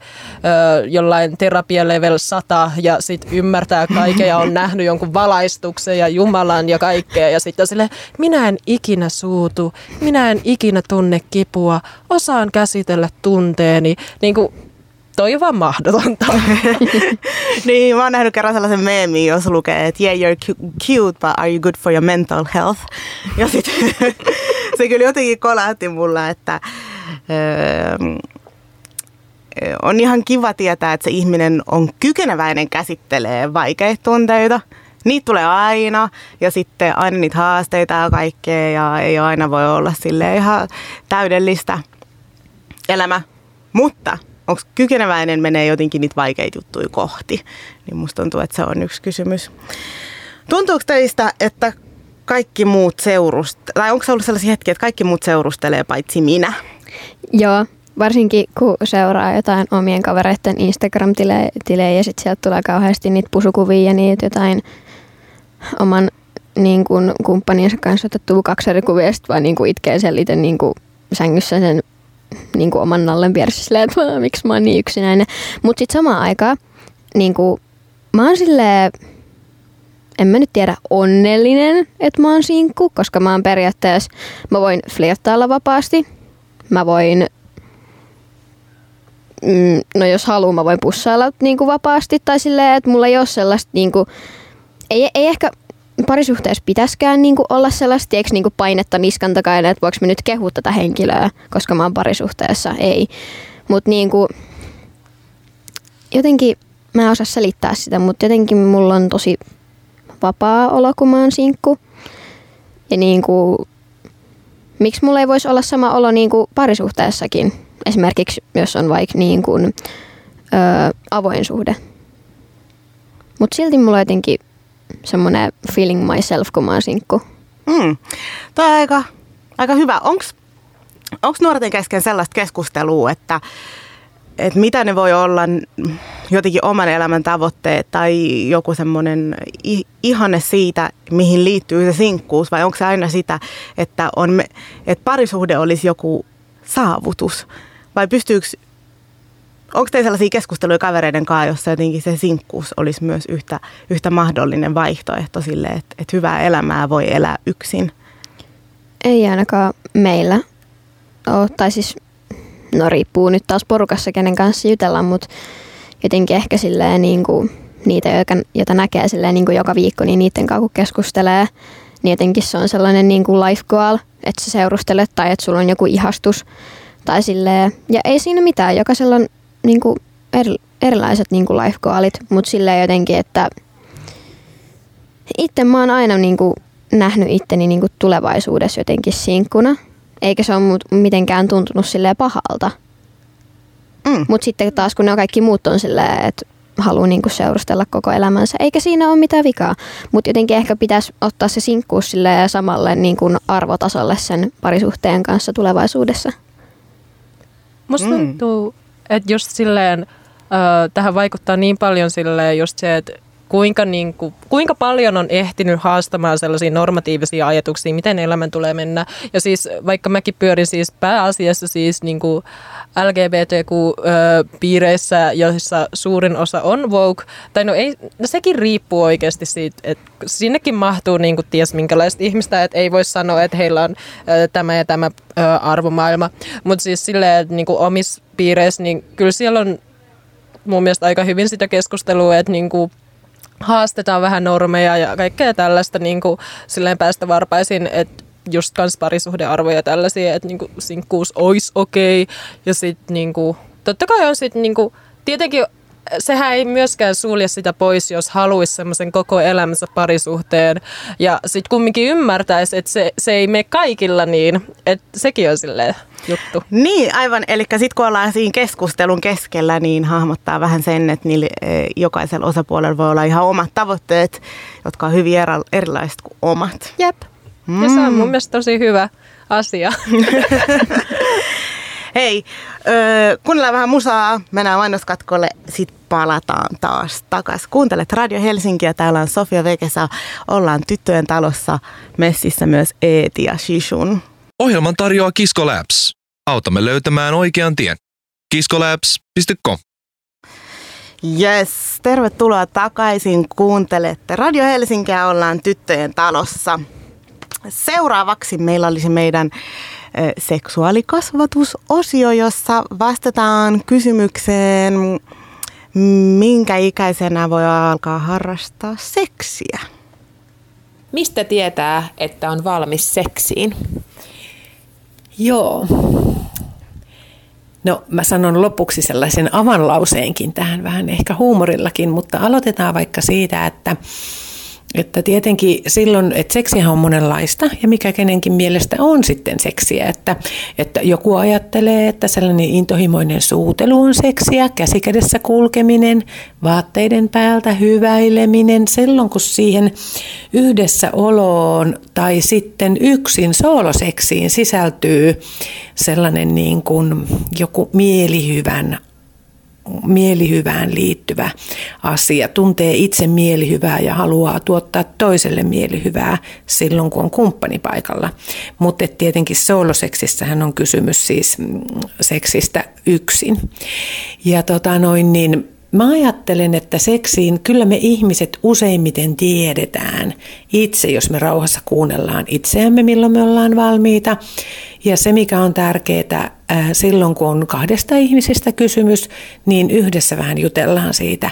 S3: ö, jollain terapia level 100 ja sit ymmärtää kaiken ja on nähnyt jonkun valaistuksen ja Jumalan ja kaikkea ja sitten sille minä en ikinä suutu, minä en ikinä tunne kipua, osaan käsitellä tunteeni, niin kuin, toi on vaan mahdotonta.
S2: niin, mä oon nähnyt kerran sellaisen meemin, jos lukee, että yeah, you're cute, but are you good for your mental health? Ja sitten se kyllä jotenkin kolahti mulla, että öö, on ihan kiva tietää, että se ihminen on kykeneväinen käsittelee vaikeita tunteita. Niitä tulee aina ja sitten aina niitä haasteita ja kaikkea ja ei aina voi olla sille ihan täydellistä elämä. Mutta onko kykeneväinen menee jotenkin niitä vaikeita juttuja kohti, niin musta tuntuu, että se on yksi kysymys. Tuntuuko teistä, että kaikki muut seurust, tai onko se ollut sellaisia hetkiä, että kaikki muut seurustelee paitsi minä?
S4: Joo, varsinkin kun seuraa jotain omien kavereiden Instagram-tilejä ja sitten sieltä tulee kauheasti niitä pusukuvia ja niitä jotain oman niin kuin, kumppaninsa kanssa otettua kaksi eri kuvia ja sitten vaan niin itkee sen itse niin sängyssä sen niin kuin oman nallen pieressä silleen, että miksi mä oon niin yksinäinen. Mutta sitten samaan aikaan niin kuin, mä oon silleen, en mä nyt tiedä onnellinen, että mä oon sinkku, koska mä oon periaatteessa, mä voin flirttailla vapaasti. Mä voin, mm, no jos haluan, mä voin pussailla niin kuin vapaasti tai silleen, että mulla ei ole sellaista niin kuin, ei, ei ehkä parisuhteessa pitäisikään niin kuin olla sellaista, eikö niin kuin painetta niskan takana, että voiko mä nyt kehua tätä henkilöä, koska mä oon parisuhteessa, ei. Mutta niin kuin, jotenkin mä en osaa selittää sitä, mutta jotenkin mulla on tosi vapaa olo, kun mä oon sinkku. Ja niin kuin, miksi mulla ei voisi olla sama olo niin kuin parisuhteessakin? Esimerkiksi jos on vaikka niin kuin, ö, avoin suhde. Mutta silti mulla jotenkin semmoinen feeling myself, kun mä oon sinkku.
S2: Mm. Tämä on aika, aika hyvä. Onko nuorten kesken sellaista keskustelua, että, että mitä ne voi olla jotenkin oman elämän tavoitteet tai joku semmoinen ihanne siitä, mihin liittyy se sinkkuus, vai onko se aina sitä, että, on, että parisuhde olisi joku saavutus? Vai pystyykö onko teillä sellaisia keskusteluja kavereiden kanssa, jossa jotenkin se sinkkuus olisi myös yhtä, yhtä mahdollinen vaihtoehto sille, että, että hyvää elämää voi elää yksin?
S4: Ei ainakaan meillä. Ole, tai siis no riippuu nyt taas porukassa, kenen kanssa jutellaan, mutta jotenkin ehkä silleen niin kuin niitä, joita, näkee silleen niin kuin joka viikko, niin niiden kanssa kun keskustelee, niin jotenkin se on sellainen niin kuin life goal, että sä seurustelet tai että sulla on joku ihastus tai silleen, ja ei siinä mitään, jokaisella on niin kuin eri, erilaiset niin kuin life goalit, mutta silleen jotenkin, että itse mä oon aina niin kuin nähnyt itteni niin kuin tulevaisuudessa jotenkin sinkkuna, eikä se ole mitenkään tuntunut silleen pahalta. Mm. Mutta sitten taas kun ne kaikki muut on silleen, että haluaa niinku seurustella koko elämänsä, eikä siinä ole mitään vikaa. Mutta jotenkin ehkä pitäisi ottaa se sinkkuus samalle niinku arvotasolle sen parisuhteen kanssa tulevaisuudessa.
S3: Musta mm. tuntuu, että just silleen, äh, tähän vaikuttaa niin paljon silleen just se, että kuinka, niin kuin, kuinka paljon on ehtinyt haastamaan sellaisia normatiivisia ajatuksia, miten elämän tulee mennä. Ja siis vaikka mäkin pyörin siis pääasiassa siis niin kuin LGBTQ-piireissä, joissa suurin osa on woke, tai no, ei, no sekin riippuu oikeasti siitä, että sinnekin mahtuu niin kuin ties minkälaista ihmistä, että ei voi sanoa, että heillä on tämä ja tämä arvomaailma. Mutta siis silleen, että niin kuin omissa piireissä, niin kyllä siellä on mun mielestä aika hyvin sitä keskustelua, että niin kuin haastetaan vähän normeja ja kaikkea tällaista niin kuin silleen päästä varpaisin, että just kans parisuhdearvoja tällaisia, että niin kuin sinkkuus olisi okei. Okay. Ja sitten niin kuin, totta kai on sitten niin tietenkin sehän ei myöskään sulje sitä pois, jos haluaisi semmoisen koko elämänsä parisuhteen. Ja sitten kumminkin ymmärtäisi, että se, se ei mene kaikilla niin, että sekin on silleen juttu.
S2: Niin, aivan. Eli sitten kun ollaan siinä keskustelun keskellä, niin hahmottaa vähän sen, että niille, e, jokaisella osapuolella voi olla ihan omat tavoitteet, jotka on hyvin erilaiset kuin omat.
S3: Jep. Mm. Ja se on mun mielestä tosi hyvä asia.
S2: Hei, öö, kuunnellaan vähän musaa, mennään mainoskatkolle, sit palataan taas takas. Kuuntelet Radio Helsinkiä, täällä on Sofia Vekesa, ollaan tyttöjen talossa messissä myös Eeti ja Shishun.
S1: Ohjelman tarjoaa Kisko Labs. Autamme löytämään oikean tien. kiskolabs.com
S2: Yes, tervetuloa takaisin. Kuuntelette Radio Helsinkiä, ollaan tyttöjen talossa. Seuraavaksi meillä olisi meidän seksuaalikasvatusosio, jossa vastataan kysymykseen, minkä ikäisenä voi alkaa harrastaa seksiä.
S5: Mistä tietää, että on valmis seksiin?
S6: Joo. No mä sanon lopuksi sellaisen avanlauseenkin tähän vähän ehkä huumorillakin, mutta aloitetaan vaikka siitä, että että tietenkin silloin, että seksiä on monenlaista ja mikä kenenkin mielestä on sitten seksiä. Että, että joku ajattelee, että sellainen intohimoinen suutelu on seksiä, käsikädessä kulkeminen, vaatteiden päältä hyväileminen, silloin kun siihen yhdessä oloon tai sitten yksin sooloseksiin sisältyy sellainen niin kuin joku mielihyvän mielihyvään liittyvä asia, tuntee itse mielihyvää ja haluaa tuottaa toiselle mielihyvää silloin, kun on kumppani paikalla. Mutta tietenkin sooloseksissähän on kysymys siis mm, seksistä yksin. Ja tota noin, niin Mä ajattelen, että seksiin kyllä me ihmiset useimmiten tiedetään itse, jos me rauhassa kuunnellaan itseämme, milloin me ollaan valmiita. Ja se, mikä on tärkeää äh, silloin, kun on kahdesta ihmisestä kysymys, niin yhdessä vähän jutellaan siitä,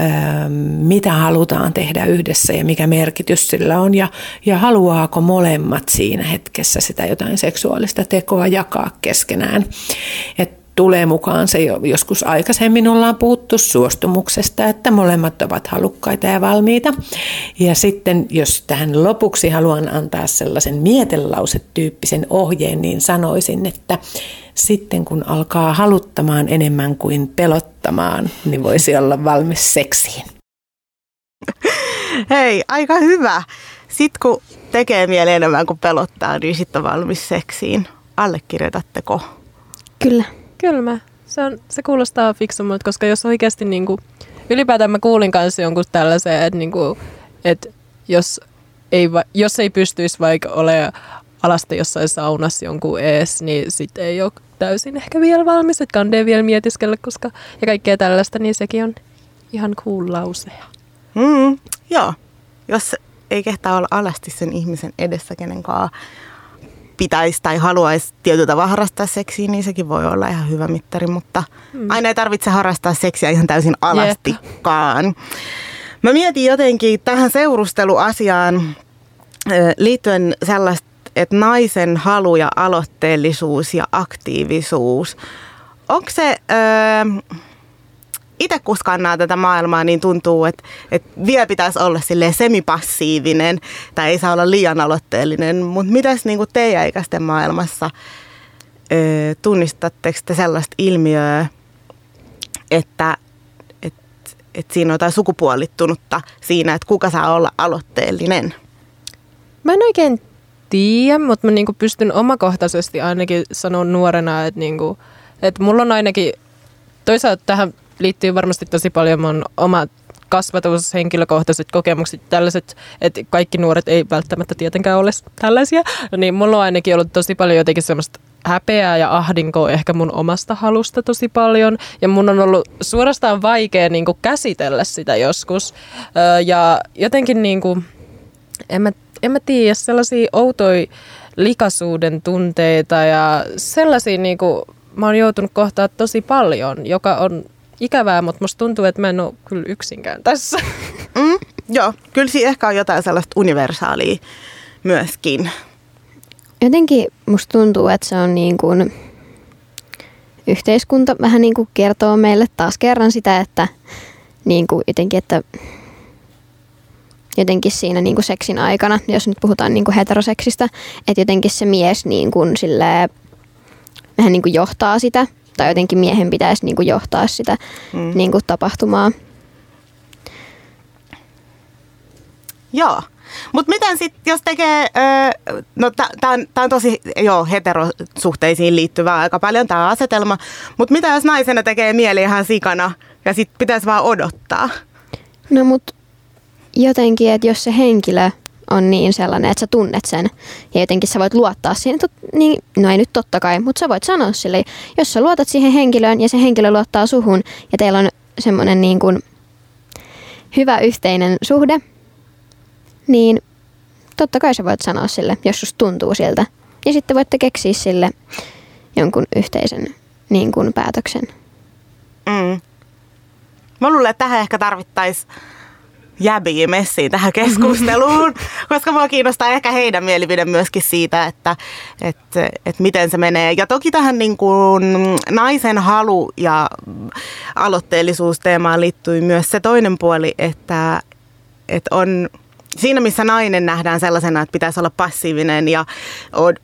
S6: ähm, mitä halutaan tehdä yhdessä ja mikä merkitys sillä on ja, ja haluaako molemmat siinä hetkessä sitä jotain seksuaalista tekoa jakaa keskenään. Et tulee mukaan se jo joskus aikaisemmin ollaan puhuttu suostumuksesta, että molemmat ovat halukkaita ja valmiita. Ja sitten jos tähän lopuksi haluan antaa sellaisen mietelausetyyppisen ohjeen, niin sanoisin, että sitten kun alkaa haluttamaan enemmän kuin pelottamaan, niin voisi olla valmis seksiin.
S2: Hei, aika hyvä. Sitten kun tekee mieli enemmän kuin pelottaa, niin sitten on valmis seksiin. Allekirjoitatteko?
S4: Kyllä.
S3: Kyllä mä. Se, on, se kuulostaa fiksummalta, koska jos oikeasti niin kuin, ylipäätään mä kuulin kanssa jonkun tällaisen, että, niin kuin, että jos, ei, jos ei pystyisi vaikka ole alasta jossain saunassa jonkun ees, niin sitten ei ole täysin ehkä vielä valmis, että kandee vielä mietiskellä, koska ja kaikkea tällaista, niin sekin on ihan cool lauseja.
S2: Mm, joo, jos ei kehtaa olla alasti sen ihmisen edessä, kenen kanssa pitäisi tai haluaisi tietyllä tavalla harrastaa seksiä, niin sekin voi olla ihan hyvä mittari, mutta mm. aina ei tarvitse harrastaa seksiä ihan täysin alastikaan. Yep. Mä mietin jotenkin tähän seurusteluasiaan liittyen sellaista, että naisen halu ja aloitteellisuus ja aktiivisuus, onko se... Öö, itse kun tätä maailmaa, niin tuntuu, että, että vielä pitäisi olla semipassiivinen tai ei saa olla liian aloitteellinen. Mutta mitäs niin kuin teidän ikäisten maailmassa tunnistatteko te sellaista ilmiöä, että et, et siinä on jotain sukupuolittunutta siinä, että kuka saa olla aloitteellinen?
S3: Mä en oikein tiedä, mutta mä niinku pystyn omakohtaisesti ainakin sanoa nuorena, että, niinku, että mulla on ainakin toisaalta tähän liittyy varmasti tosi paljon mun oma kasvatus, henkilökohtaiset kokemukset, tällaiset, että kaikki nuoret ei välttämättä tietenkään ole tällaisia, niin mulla on ainakin ollut tosi paljon jotenkin semmoista häpeää ja ahdinkoa ehkä mun omasta halusta tosi paljon. Ja mun on ollut suorastaan vaikea niin kuin käsitellä sitä joskus. ja jotenkin niin kuin, en mä, en mä tiedä, sellaisia outoja likaisuuden tunteita ja sellaisia niin kuin, mä oon joutunut kohtaa tosi paljon, joka on ikävää, mutta musta tuntuu, että mä en ole kyllä yksinkään tässä.
S2: Mm, joo, kyllä siinä ehkä on jotain sellaista universaalia myöskin.
S4: Jotenkin musta tuntuu, että se on niin kuin yhteiskunta vähän niin kuin kertoo meille taas kerran sitä, että niin kuin jotenkin, että jotenkin siinä niin kuin seksin aikana, jos nyt puhutaan niin kuin heteroseksistä, että jotenkin se mies niin kuin silleen, vähän niin kuin johtaa sitä tai jotenkin miehen pitäisi niin kuin johtaa sitä mm. niin kuin tapahtumaa.
S2: Joo. Mutta miten sitten, jos tekee, öö, no tämä on, on tosi joo, heterosuhteisiin liittyvää aika paljon tämä asetelma, mutta mitä jos naisena tekee mieli ihan sikana ja sitten pitäisi vaan odottaa?
S4: No mutta jotenkin, että jos se henkilö on niin sellainen, että sä tunnet sen ja jotenkin sä voit luottaa siihen, niin, no ei nyt totta kai, mutta sä voit sanoa sille, jos sä luotat siihen henkilöön ja se henkilö luottaa suhun ja teillä on semmoinen niin kuin hyvä yhteinen suhde, niin totta kai sä voit sanoa sille, jos susta tuntuu siltä. Ja sitten voitte keksiä sille jonkun yhteisen niin kuin päätöksen.
S2: Mm. Mä luulen, että tähän ehkä tarvittaisiin jäbiä messiin tähän keskusteluun, koska mua kiinnostaa ehkä heidän mielipide myöskin siitä, että, että, että miten se menee. Ja toki tähän niin kuin naisen halu ja aloitteellisuus teemaan liittyy myös se toinen puoli, että, että on siinä missä nainen nähdään sellaisena, että pitäisi olla passiivinen ja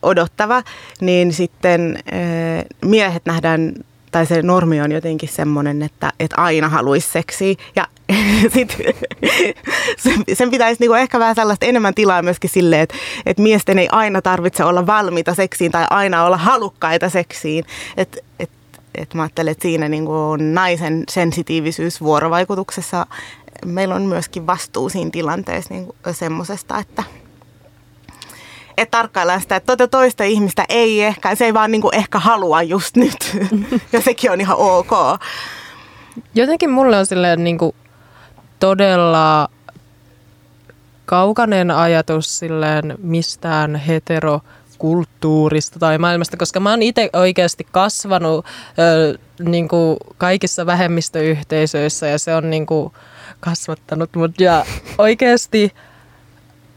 S2: odottava, niin sitten eh, miehet nähdään tai se normi on jotenkin semmoinen, että, että aina haluaisi seksiä. Ja sit, sen pitäisi niinku ehkä vähän sellaista enemmän tilaa myöskin silleen, että, että miesten ei aina tarvitse olla valmiita seksiin tai aina olla halukkaita seksiin. Et, et, et mä ajattelen, että siinä niinku naisen sensitiivisyys vuorovaikutuksessa meillä on myöskin vastuu siinä tilanteessa niinku semmoisesta, että – että tarkkaillaan sitä, että tuota toista ihmistä ei ehkä, se ei vaan niinku ehkä halua just nyt. ja sekin on ihan ok.
S3: Jotenkin mulle on silleen niinku todella kaukainen ajatus silleen mistään hetero kulttuurista tai maailmasta, koska mä oon itse oikeasti kasvanut ö, niin kuin kaikissa vähemmistöyhteisöissä ja se on niin kuin kasvattanut mut ja oikeasti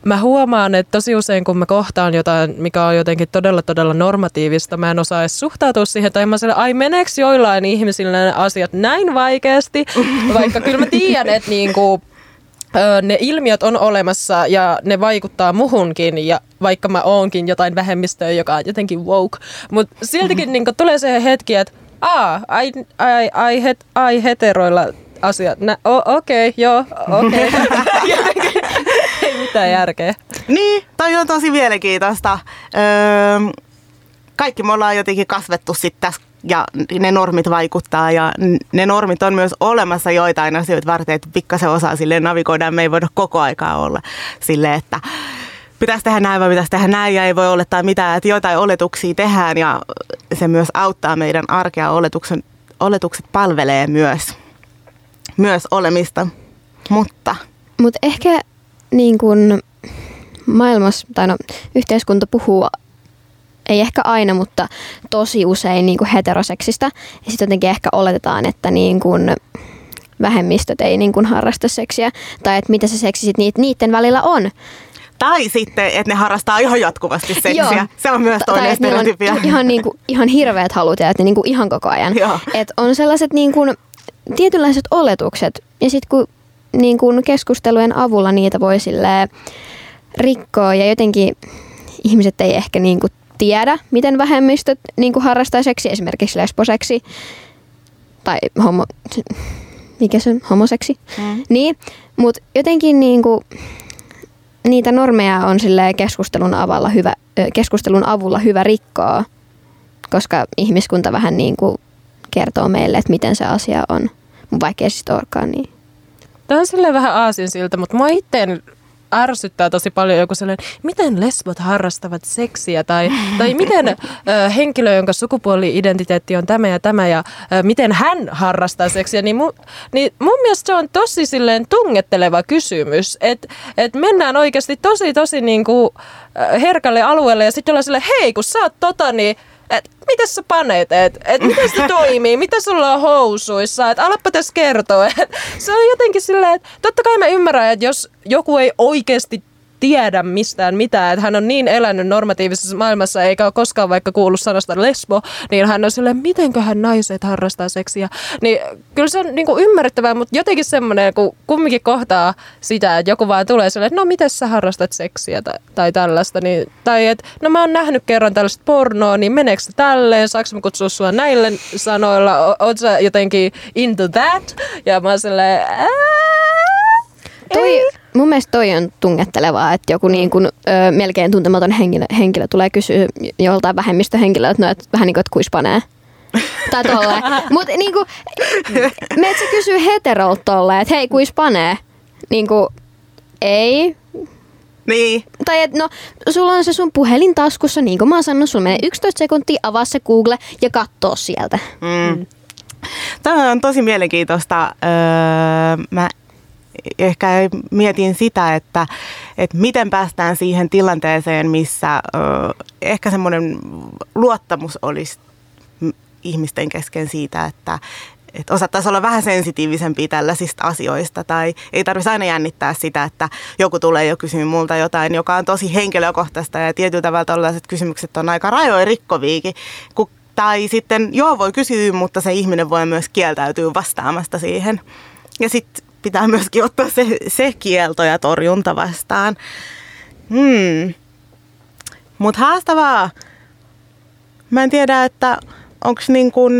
S3: mä huomaan, että tosi usein kun mä kohtaan jotain, mikä on jotenkin todella todella normatiivista, mä en osaa edes suhtautua siihen, tai mä sanon, ai meneekö joillain ihmisillä ne asiat näin vaikeasti, vaikka kyllä mä tiedän, että niinku, ne ilmiöt on olemassa ja ne vaikuttaa muhunkin ja vaikka mä oonkin jotain vähemmistöä, joka on jotenkin woke, mutta siltikin niin tulee se hetki, että aa, ai, ai, ai, het, ai heteroilla asiat. Okei, okay, joo, okei. Okay. Mitään järkeä.
S2: Niin, toi on tosi mielenkiintoista. Öö, kaikki me ollaan jotenkin kasvettu sitten tässä ja ne normit vaikuttaa ja ne normit on myös olemassa joitain asioita varten, että pikkasen osaa sille navigoida. Me ei voida koko aikaa olla sille, että pitäisi tehdä näin vai pitäisi tehdä näin ja ei voi olettaa mitään, että jotain oletuksia tehdään ja se myös auttaa meidän arkea. Oletuksen, oletukset palvelee myös, myös olemista, mutta...
S4: Mutta ehkä niin kuin maailmassa, tai no, yhteiskunta puhuu ei ehkä aina, mutta tosi usein niin kuin heteroseksista. Ja sitten jotenkin ehkä oletetaan, että niin kuin vähemmistöt ei niin kuin harrasta seksiä. Tai että mitä se seksi sitten niiden välillä on.
S2: Tai sitten, että ne harrastaa ihan jatkuvasti seksiä. Joo. Se on myös toinen stereotypia.
S4: Ihan, niin kuin, ihan hirveät halut ja että niin kuin ihan koko ajan. Et on sellaiset niin kuin, tietynlaiset oletukset. Ja sitten kun niin kuin keskustelujen avulla niitä voi rikkoa ja jotenkin ihmiset ei ehkä niin kuin tiedä, miten vähemmistöt niin kuin harrastaa seksi, esimerkiksi lesboseksi tai homo, mikä se on, homoseksi. Mm. Niin, mutta jotenkin niin kuin, niitä normeja on keskustelun, avalla hyvä, keskustelun avulla hyvä rikkoa, koska ihmiskunta vähän niin kuin kertoo meille, että miten se asia on. Vaikka ei siis olekaan niin.
S3: Tämä on silleen vähän aasinsilta, mutta mua itteen ärsyttää tosi paljon joku sellainen, miten lesbot harrastavat seksiä? tai, tai miten ö, henkilö, jonka sukupuoli-identiteetti on tämä ja tämä ja ö, miten hän harrastaa seksiä, niin, mu, niin mun mielestä se on tosi silleen tungetteleva kysymys, että et mennään oikeasti tosi tosi niin kuin, herkälle alueelle ja sitten ollaan silleen, hei kun sä oot tota, niin et miten sä panet, että et miten se toimii, mitä sulla on housuissa, että alappa tässä kertoa. Et se on jotenkin silleen, että totta kai mä ymmärrän, että jos joku ei oikeasti tiedä mistään mitään, että hän on niin elänyt normatiivisessa maailmassa eikä ole koskaan vaikka kuullut sanasta lesbo, niin hän on silleen, mitenköhän naiset harrastaa seksiä. Niin kyllä se on niin kuin ymmärrettävää, mutta jotenkin semmoinen, kun kumminkin kohtaa sitä, että joku vaan tulee silleen, että no miten sä harrastat seksiä tai, tai tällaista, niin, tai että no mä oon nähnyt kerran tällaista pornoa, niin meneekö se tälleen, saanko mä kutsua sua näille sanoilla, oot sä jotenkin into that? Ja mä oon silleen,
S4: Toi, mun mielestä toi on tungettelevaa, että joku niin kuin, ö, melkein tuntematon henkilö, henkilö tulee kysyä joltain vähemmistöhenkilöä, että no, et, vähän niin kuin, että kuis panee. tai tolleen. Mutta niin kuin, meet sä kysyy heterolta tolleen, että hei, kuis panee? Niin kuin, ei.
S2: Niin.
S4: Tai et, no, sulla on se sun puhelin taskussa, niin kuin mä oon sanonut, sulla menee 11 sekuntia, avaa se Google ja katsoo sieltä.
S2: Mm. Tämä on tosi mielenkiintoista. Öö, mä ehkä mietin sitä, että, että miten päästään siihen tilanteeseen, missä ehkä semmoinen luottamus olisi ihmisten kesken siitä, että, että osattaisiin olla vähän sensitiivisempiä tällaisista asioista tai ei tarvitsisi aina jännittää sitä, että joku tulee jo kysyä multa jotain, joka on tosi henkilökohtaista ja tietyllä tavalla tällaiset kysymykset on aika rajoja rikkoviikin, tai sitten, joo voi kysyä, mutta se ihminen voi myös kieltäytyä vastaamasta siihen. Ja sitten pitää myöskin ottaa se, se kielto ja torjunta vastaan. Hmm. Mutta haastavaa. Mä en tiedä, että onko niin kuin,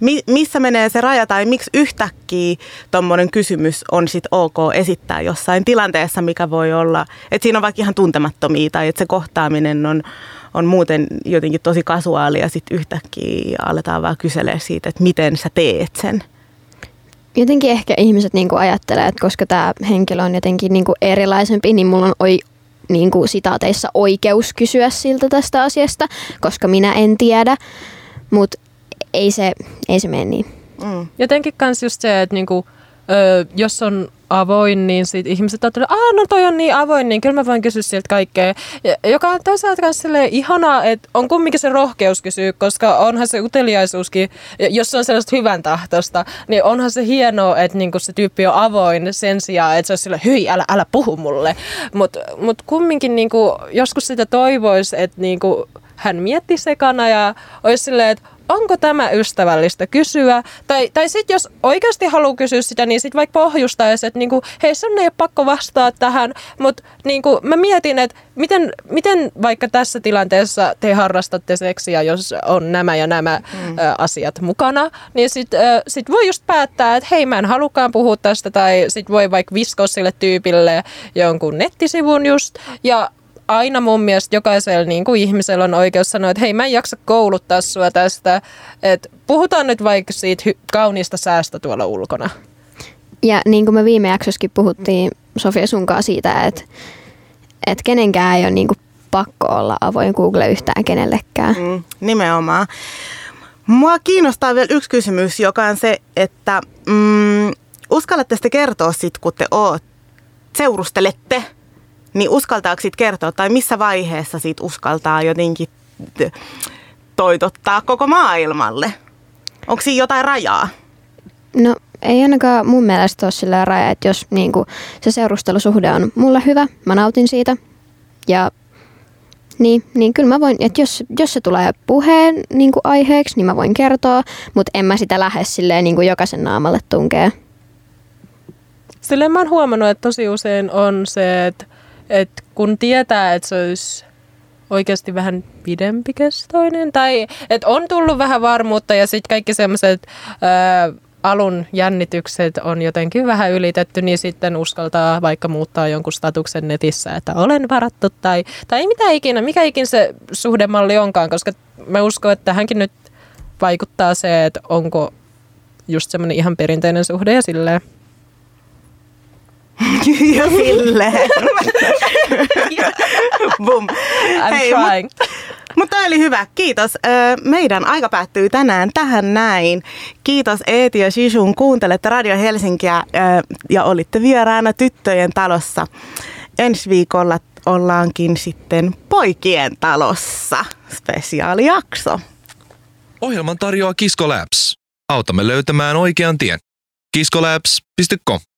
S2: mi, missä menee se raja tai miksi yhtäkkiä tuommoinen kysymys on sit ok esittää jossain tilanteessa, mikä voi olla, että siinä on vaikka ihan tuntemattomia tai että se kohtaaminen on, on muuten jotenkin tosi kasuaalia ja sitten yhtäkkiä aletaan vaan kyselee siitä, että miten sä teet sen.
S4: Jotenkin ehkä ihmiset niinku ajattelee, että koska tämä henkilö on jotenkin niinku erilaisempi, niin mulla on oi, niinku sitaateissa oikeus kysyä siltä tästä asiasta, koska minä en tiedä. Mutta ei se, ei se mene niin.
S3: Mm. Jotenkin kans just se, että niinku, jos on avoin, niin sit ihmiset ajattelee, että no toi on niin avoin, niin kyllä mä voin kysyä sieltä kaikkea. Ja, joka on toisaalta myös ihanaa, että on kumminkin se rohkeus kysyä, koska onhan se uteliaisuuskin, jos se on sellaista hyvän tahtosta, niin onhan se hienoa, että niinku se tyyppi on avoin sen sijaan, että se olisi sille, hyi, älä, älä puhu mulle. Mutta mut kumminkin niinku, joskus sitä toivoisi, että niinku, hän mietti sekana ja olisi silleen, että onko tämä ystävällistä kysyä. Tai, tai sitten jos oikeasti haluaa kysyä sitä, niin sitten vaikka pohjustaisi, että niinku, hei sun ei ole pakko vastaa tähän, mutta niinku, mä mietin, että miten, miten vaikka tässä tilanteessa te harrastatte seksiä, jos on nämä ja nämä mm. ä, asiat mukana, niin sitten sit voi just päättää, että hei mä en halukaan puhua tästä, tai sitten voi vaikka viskoa sille tyypille jonkun nettisivun just, ja aina mun mielestä jokaisella niin kuin ihmisellä on oikeus sanoa, että hei mä en jaksa kouluttaa sua tästä, että puhutaan nyt vaikka siitä hy- kauniista säästä tuolla ulkona.
S4: Ja niin kuin me viime jaksossakin puhuttiin Sofia sunkaan siitä, että, että kenenkään ei ole niin kuin pakko olla avoin Google yhtään kenellekään. Mm,
S2: nimenomaan. Mua kiinnostaa vielä yksi kysymys, joka on se, että mm, uskallatte sitten kertoa sit, kun te oot, seurustelette – niin uskaltaako siitä kertoa tai missä vaiheessa siitä uskaltaa jotenkin toitottaa koko maailmalle? Onko siinä jotain rajaa?
S4: No ei ainakaan mun mielestä ole sillä raja, että jos niin kuin, se seurustelusuhde on mulle hyvä, mä nautin siitä ja niin, niin kyllä mä voin, että jos, jos se tulee puheen niin kuin aiheeksi, niin mä voin kertoa, mutta en mä sitä lähde silleen niin kuin jokaisen naamalle tunkea.
S3: Silleen mä oon huomannut, että tosi usein on se, että et kun tietää, että se olisi oikeasti vähän pidempikestoinen, tai että on tullut vähän varmuutta ja sitten kaikki semmoiset alun jännitykset on jotenkin vähän ylitetty, niin sitten uskaltaa vaikka muuttaa jonkun statuksen netissä, että olen varattu tai, tai mitä ikinä, mikä ikinä se suhdemalli onkaan, koska mä uskon, että tähänkin nyt vaikuttaa se, että onko just semmoinen ihan perinteinen suhde ja silleen.
S2: ja silleen. Bum.
S3: I'm Hei, trying.
S2: Mutta mut oli hyvä, kiitos. Meidän aika päättyy tänään tähän näin. Kiitos Eeti ja Shishun, kuuntelette Radio Helsinkiä ja olitte vieraana Tyttöjen talossa. Ensi viikolla ollaankin sitten Poikien talossa. Spesiaalijakso.
S1: Ohjelman tarjoaa Kisko Labs. Autamme löytämään oikean tien. kiskolabs.com